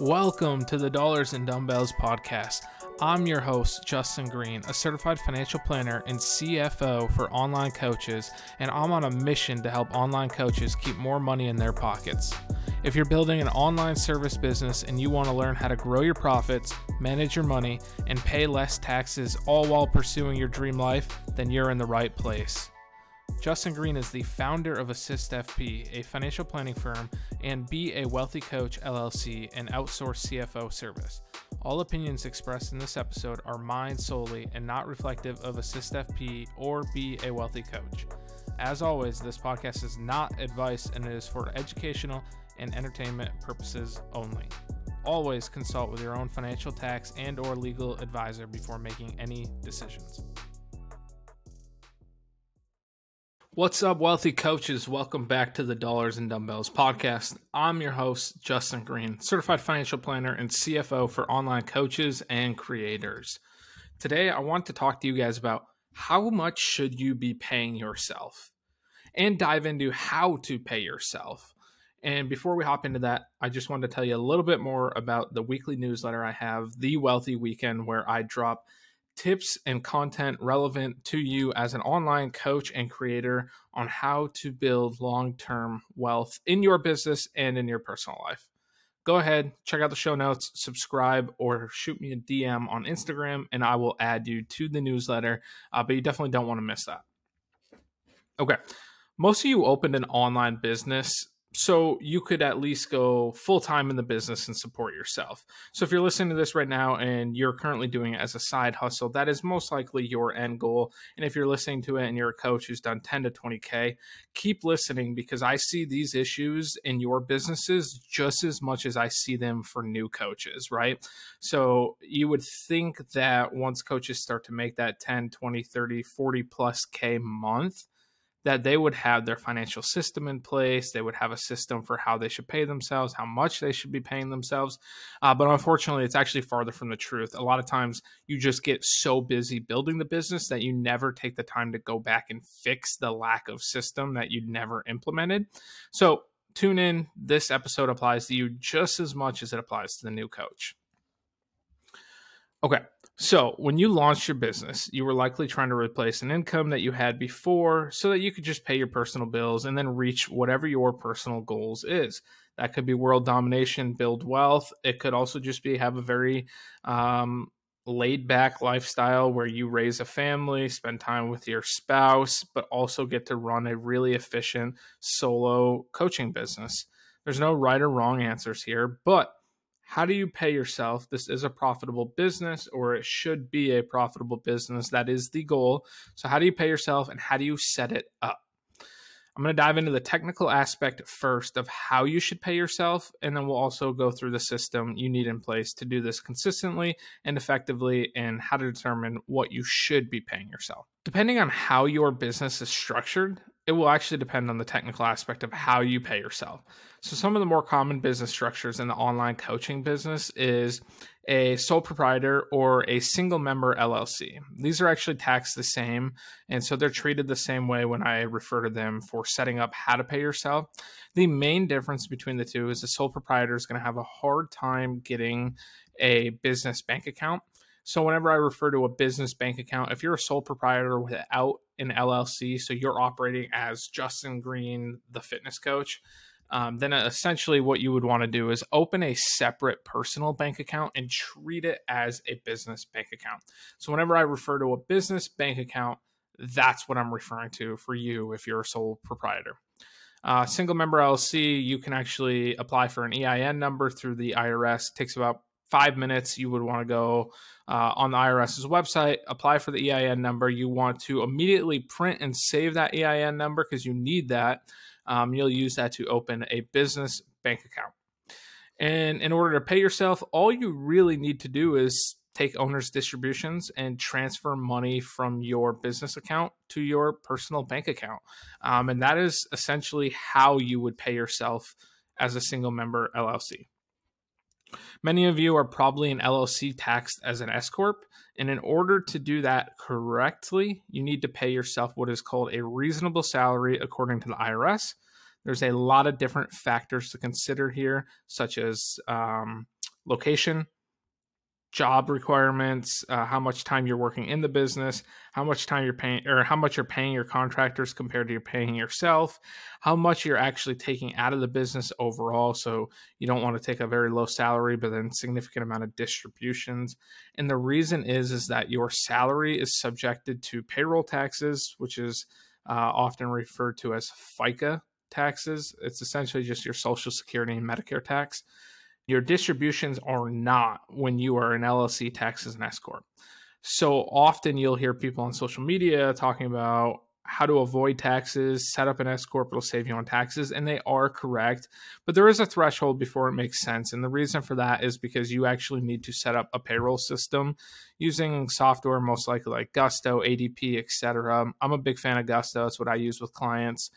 Welcome to the Dollars and Dumbbells podcast. I'm your host, Justin Green, a certified financial planner and CFO for online coaches, and I'm on a mission to help online coaches keep more money in their pockets. If you're building an online service business and you want to learn how to grow your profits, manage your money, and pay less taxes all while pursuing your dream life, then you're in the right place. Justin Green is the founder of Assist FP, a financial planning firm, and Be a Wealthy Coach LLC, an outsourced CFO service. All opinions expressed in this episode are mine solely and not reflective of Assist FP or Be a Wealthy Coach. As always, this podcast is not advice and it is for educational and entertainment purposes only. Always consult with your own financial tax and or legal advisor before making any decisions. What's up, wealthy coaches? Welcome back to the Dollars and Dumbbells podcast. I'm your host, Justin Green, certified financial planner and CFO for online coaches and creators. Today, I want to talk to you guys about how much should you be paying yourself and dive into how to pay yourself. And before we hop into that, I just wanted to tell you a little bit more about the weekly newsletter I have, The Wealthy Weekend, where I drop tips and content relevant to you as an online coach and creator on how to build long term wealth in your business and in your personal life. Go ahead, check out the show notes, subscribe, or shoot me a DM on Instagram, and I will add you to the newsletter. Uh, but you definitely don't want to miss that. Okay. Most of you opened an online business so you could at least go full time in the business and support yourself. So if you're listening to this right now and you're currently doing it as a side hustle, that is most likely your end goal. And if you're listening to it and you're a coach who's done 10 to 20k, keep listening because I see these issues in your businesses just as much as I see them for new coaches, right? So you would think that once coaches start to make that 10, 20, 30, 40 plus k month, that they would have their financial system in place. They would have a system for how they should pay themselves, how much they should be paying themselves. Uh, but unfortunately, it's actually farther from the truth. A lot of times, you just get so busy building the business that you never take the time to go back and fix the lack of system that you never implemented. So, tune in. This episode applies to you just as much as it applies to the new coach. Okay. So, when you launched your business, you were likely trying to replace an income that you had before so that you could just pay your personal bills and then reach whatever your personal goals is. That could be world domination, build wealth. It could also just be have a very um, laid back lifestyle where you raise a family, spend time with your spouse, but also get to run a really efficient solo coaching business. There's no right or wrong answers here, but how do you pay yourself? This is a profitable business, or it should be a profitable business. That is the goal. So, how do you pay yourself and how do you set it up? I'm going to dive into the technical aspect first of how you should pay yourself, and then we'll also go through the system you need in place to do this consistently and effectively, and how to determine what you should be paying yourself. Depending on how your business is structured, it will actually depend on the technical aspect of how you pay yourself. So, some of the more common business structures in the online coaching business is a sole proprietor or a single member LLC. These are actually taxed the same, and so they're treated the same way when I refer to them for setting up how to pay yourself. The main difference between the two is the sole proprietor is going to have a hard time getting a business bank account. So, whenever I refer to a business bank account, if you're a sole proprietor without an LLC, so you're operating as Justin Green, the fitness coach, um, then essentially what you would want to do is open a separate personal bank account and treat it as a business bank account. So whenever I refer to a business bank account, that's what I'm referring to for you if you're a sole proprietor. Uh, single member LLC, you can actually apply for an EIN number through the IRS. It takes about five minutes. You would want to go uh, on the IRS's website, apply for the EIN number. You want to immediately print and save that EIN number because you need that. Um, you'll use that to open a business bank account. And in order to pay yourself, all you really need to do is take owner's distributions and transfer money from your business account to your personal bank account. Um, and that is essentially how you would pay yourself as a single member LLC. Many of you are probably an LLC taxed as an S Corp. And in order to do that correctly, you need to pay yourself what is called a reasonable salary according to the IRS. There's a lot of different factors to consider here, such as um, location, job requirements, uh, how much time you're working in the business, how much time you're paying, or how much you're paying your contractors compared to you're paying yourself, how much you're actually taking out of the business overall. So you don't want to take a very low salary, but then significant amount of distributions. And the reason is is that your salary is subjected to payroll taxes, which is uh, often referred to as FICA taxes. It's essentially just your Social Security and Medicare tax. Your distributions are not when you are an LLC taxed as an S corp. So often you'll hear people on social media talking about how to avoid taxes, set up an S corp, it'll save you on taxes, and they are correct. But there is a threshold before it makes sense, and the reason for that is because you actually need to set up a payroll system using software, most likely like Gusto, ADP, etc. I'm a big fan of Gusto; it's what I use with clients.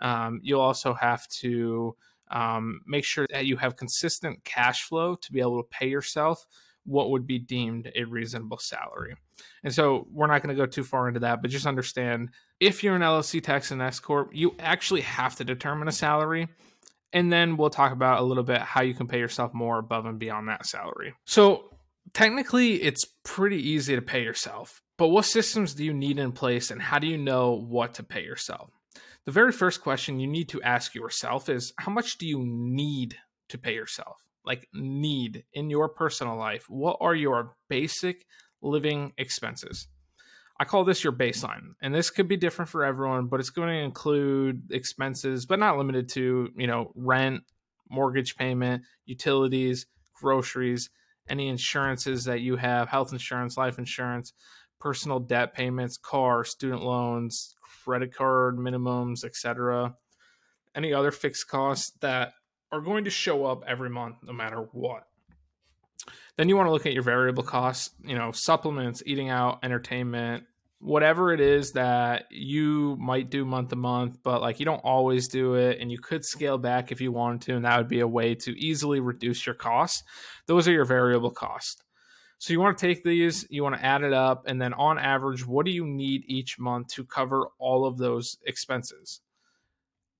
Um, you'll also have to um, make sure that you have consistent cash flow to be able to pay yourself what would be deemed a reasonable salary. And so we're not going to go too far into that, but just understand if you're an LLC tax and S corp, you actually have to determine a salary. And then we'll talk about a little bit how you can pay yourself more above and beyond that salary. So technically, it's pretty easy to pay yourself. But what systems do you need in place and how do you know what to pay yourself? The very first question you need to ask yourself is how much do you need to pay yourself? Like, need in your personal life. What are your basic living expenses? I call this your baseline. And this could be different for everyone, but it's going to include expenses, but not limited to, you know, rent, mortgage payment, utilities, groceries, any insurances that you have, health insurance, life insurance, personal debt payments, car, student loans, credit card minimums, etc. Any other fixed costs that are going to show up every month no matter what. Then you want to look at your variable costs, you know, supplements, eating out, entertainment, whatever it is that you might do month to month, but like you don't always do it and you could scale back if you wanted to, and that would be a way to easily reduce your costs. Those are your variable costs. So you want to take these, you want to add it up, and then on average, what do you need each month to cover all of those expenses?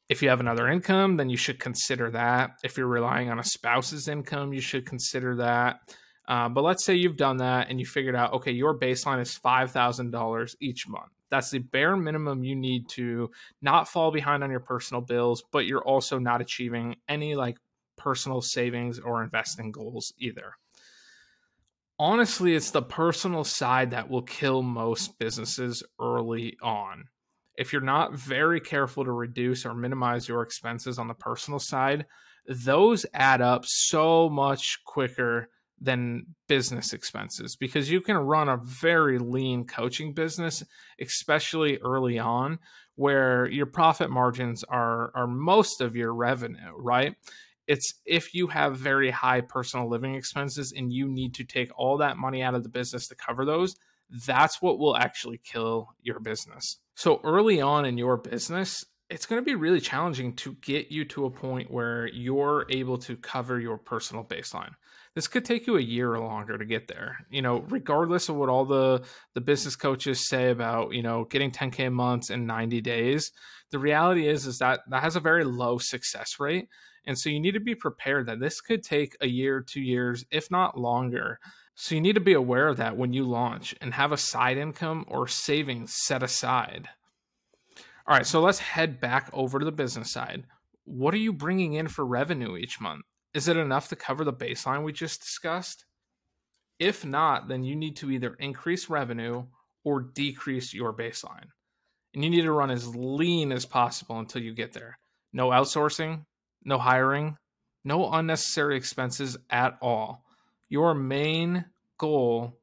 If you have another income, then you should consider that. If you're relying on a spouse's income, you should consider that. Uh, but let's say you've done that and you figured out, okay, your baseline is $5,000 each month. That's the bare minimum you need to not fall behind on your personal bills, but you're also not achieving any like personal savings or investing goals either honestly, it's the personal side that will kill most businesses early on. If you're not very careful to reduce or minimize your expenses on the personal side, those add up so much quicker than business expenses because you can run a very lean coaching business, especially early on, where your profit margins are are most of your revenue, right? It's if you have very high personal living expenses and you need to take all that money out of the business to cover those, that's what will actually kill your business. So early on in your business, it's going to be really challenging to get you to a point where you're able to cover your personal baseline. This could take you a year or longer to get there. You know, regardless of what all the the business coaches say about, you know, getting 10k months in 90 days, the reality is is that that has a very low success rate and so you need to be prepared that this could take a year, two years, if not longer. So you need to be aware of that when you launch and have a side income or savings set aside. All right, so let's head back over to the business side. What are you bringing in for revenue each month? Is it enough to cover the baseline we just discussed? If not, then you need to either increase revenue or decrease your baseline. And you need to run as lean as possible until you get there. No outsourcing, no hiring, no unnecessary expenses at all. Your main goal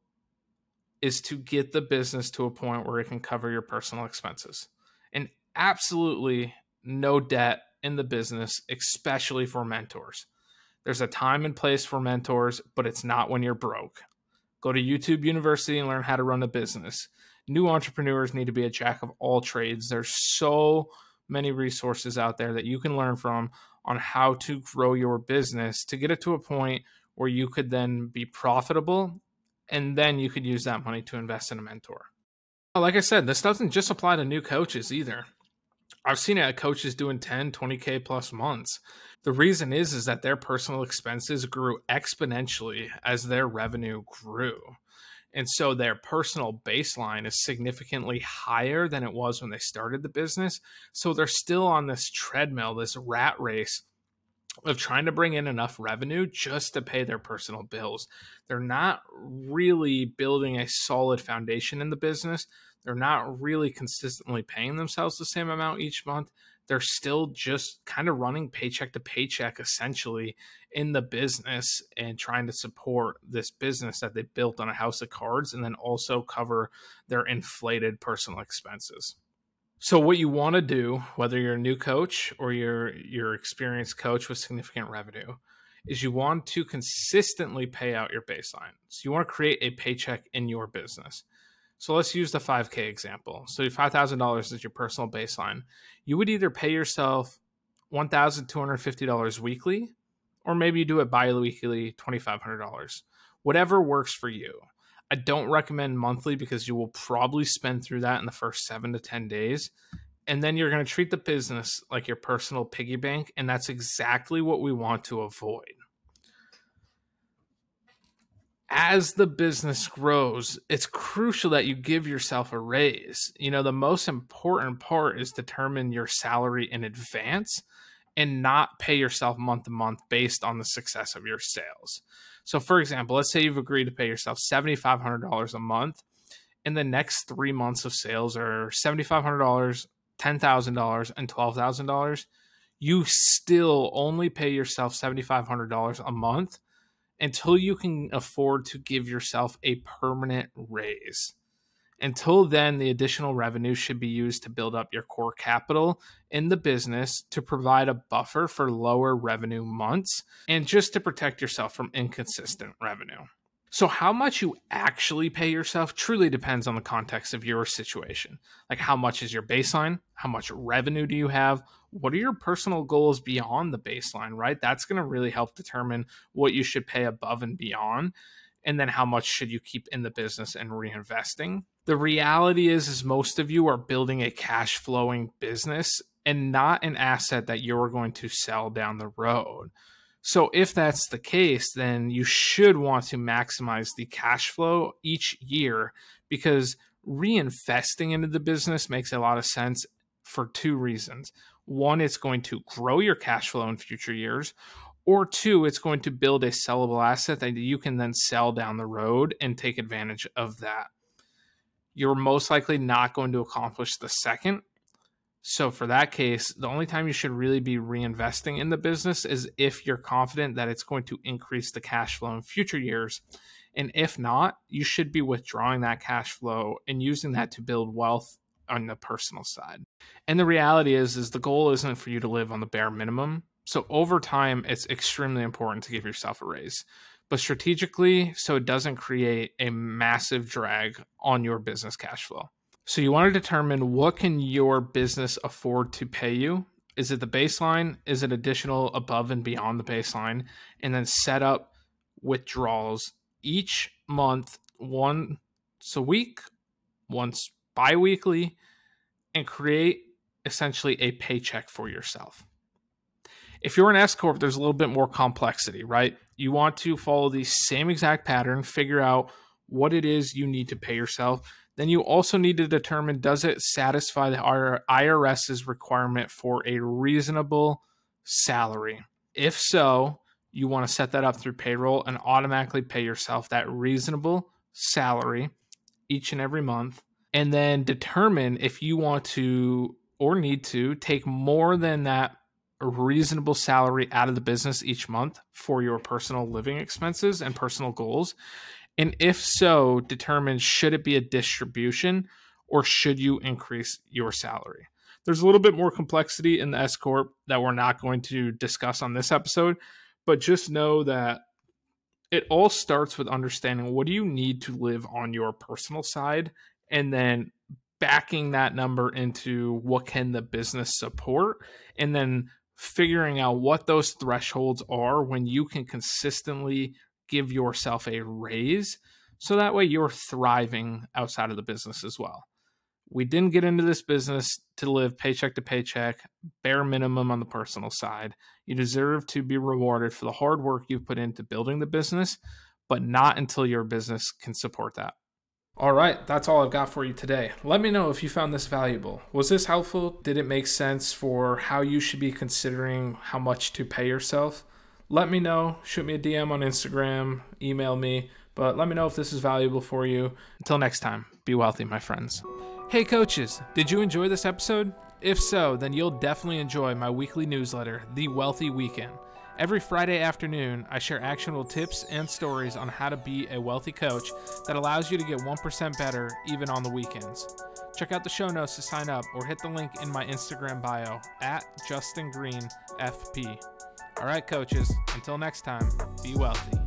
is to get the business to a point where it can cover your personal expenses. And absolutely no debt in the business, especially for mentors. There's a time and place for mentors, but it's not when you're broke. Go to YouTube University and learn how to run a business. New entrepreneurs need to be a jack of all trades. There's so many resources out there that you can learn from on how to grow your business to get it to a point where you could then be profitable and then you could use that money to invest in a mentor. Like I said, this doesn't just apply to new coaches either. I've seen it at coaches doing 10, 20K plus months. The reason is is that their personal expenses grew exponentially as their revenue grew. And so their personal baseline is significantly higher than it was when they started the business. So they're still on this treadmill, this rat race of trying to bring in enough revenue just to pay their personal bills. They're not really building a solid foundation in the business. They're not really consistently paying themselves the same amount each month. They're still just kind of running paycheck to paycheck essentially in the business and trying to support this business that they built on a house of cards and then also cover their inflated personal expenses. So what you want to do, whether you're a new coach or you're your experienced coach with significant revenue, is you want to consistently pay out your baseline. So you want to create a paycheck in your business. So let's use the 5K example. So $5,000 is your personal baseline. You would either pay yourself $1,250 weekly, or maybe you do it bi-weekly, $2,500. Whatever works for you. I don't recommend monthly because you will probably spend through that in the first seven to 10 days. And then you're going to treat the business like your personal piggy bank. And that's exactly what we want to avoid. As the business grows, it's crucial that you give yourself a raise. You know, the most important part is determine your salary in advance and not pay yourself month to month based on the success of your sales. So, for example, let's say you've agreed to pay yourself $7,500 a month, and the next three months of sales are $7,500, $10,000, and $12,000. You still only pay yourself $7,500 a month until you can afford to give yourself a permanent raise. Until then, the additional revenue should be used to build up your core capital in the business to provide a buffer for lower revenue months and just to protect yourself from inconsistent revenue. So, how much you actually pay yourself truly depends on the context of your situation. Like, how much is your baseline? How much revenue do you have? What are your personal goals beyond the baseline, right? That's going to really help determine what you should pay above and beyond. And then, how much should you keep in the business and reinvesting? the reality is is most of you are building a cash flowing business and not an asset that you're going to sell down the road. So if that's the case, then you should want to maximize the cash flow each year because reinvesting into the business makes a lot of sense for two reasons. One, it's going to grow your cash flow in future years, or two, it's going to build a sellable asset that you can then sell down the road and take advantage of that you're most likely not going to accomplish the second. So, for that case, the only time you should really be reinvesting in the business is if you're confident that it's going to increase the cash flow in future years. And if not, you should be withdrawing that cash flow and using that to build wealth on the personal side. And the reality is is the goal isn't for you to live on the bare minimum. So over time it's extremely important to give yourself a raise but strategically so it doesn't create a massive drag on your business cash flow. So you want to determine what can your business afford to pay you? Is it the baseline? Is it additional above and beyond the baseline? And then set up withdrawals each month, once a week, once bi-weekly, and create essentially a paycheck for yourself. If you're an S corp, there's a little bit more complexity, right? You want to follow the same exact pattern, figure out what it is you need to pay yourself. Then you also need to determine does it satisfy the IRS's requirement for a reasonable salary? If so, you want to set that up through payroll and automatically pay yourself that reasonable salary each and every month. And then determine if you want to or need to take more than that reasonable salary out of the business each month for your personal living expenses and personal goals? And if so, determine should it be a distribution or should you increase your salary? There's a little bit more complexity in the S Corp that we're not going to discuss on this episode, but just know that it all starts with understanding what do you need to live on your personal side and then backing that number into what can the business support and then figuring out what those thresholds are when you can consistently give yourself a raise so that way you're thriving outside of the business as well We didn't get into this business to live paycheck to paycheck, bare minimum on the personal side. You deserve to be rewarded for the hard work you've put into building the business, but not until your business can support that. All right, that's all I've got for you today. Let me know if you found this valuable. Was this helpful? Did it make sense for how you should be considering how much to pay yourself? Let me know. Shoot me a DM on Instagram, email me, but let me know if this is valuable for you. Until next time, be wealthy, my friends. Hey, coaches, did you enjoy this episode? If so, then you'll definitely enjoy my weekly newsletter, The Wealthy Weekend. Every Friday afternoon, I share actionable tips and stories on how to be a wealthy coach that allows you to get 1% better even on the weekends. Check out the show notes to sign up or hit the link in my Instagram bio at Justin Green FP. All right, coaches, until next time, be wealthy.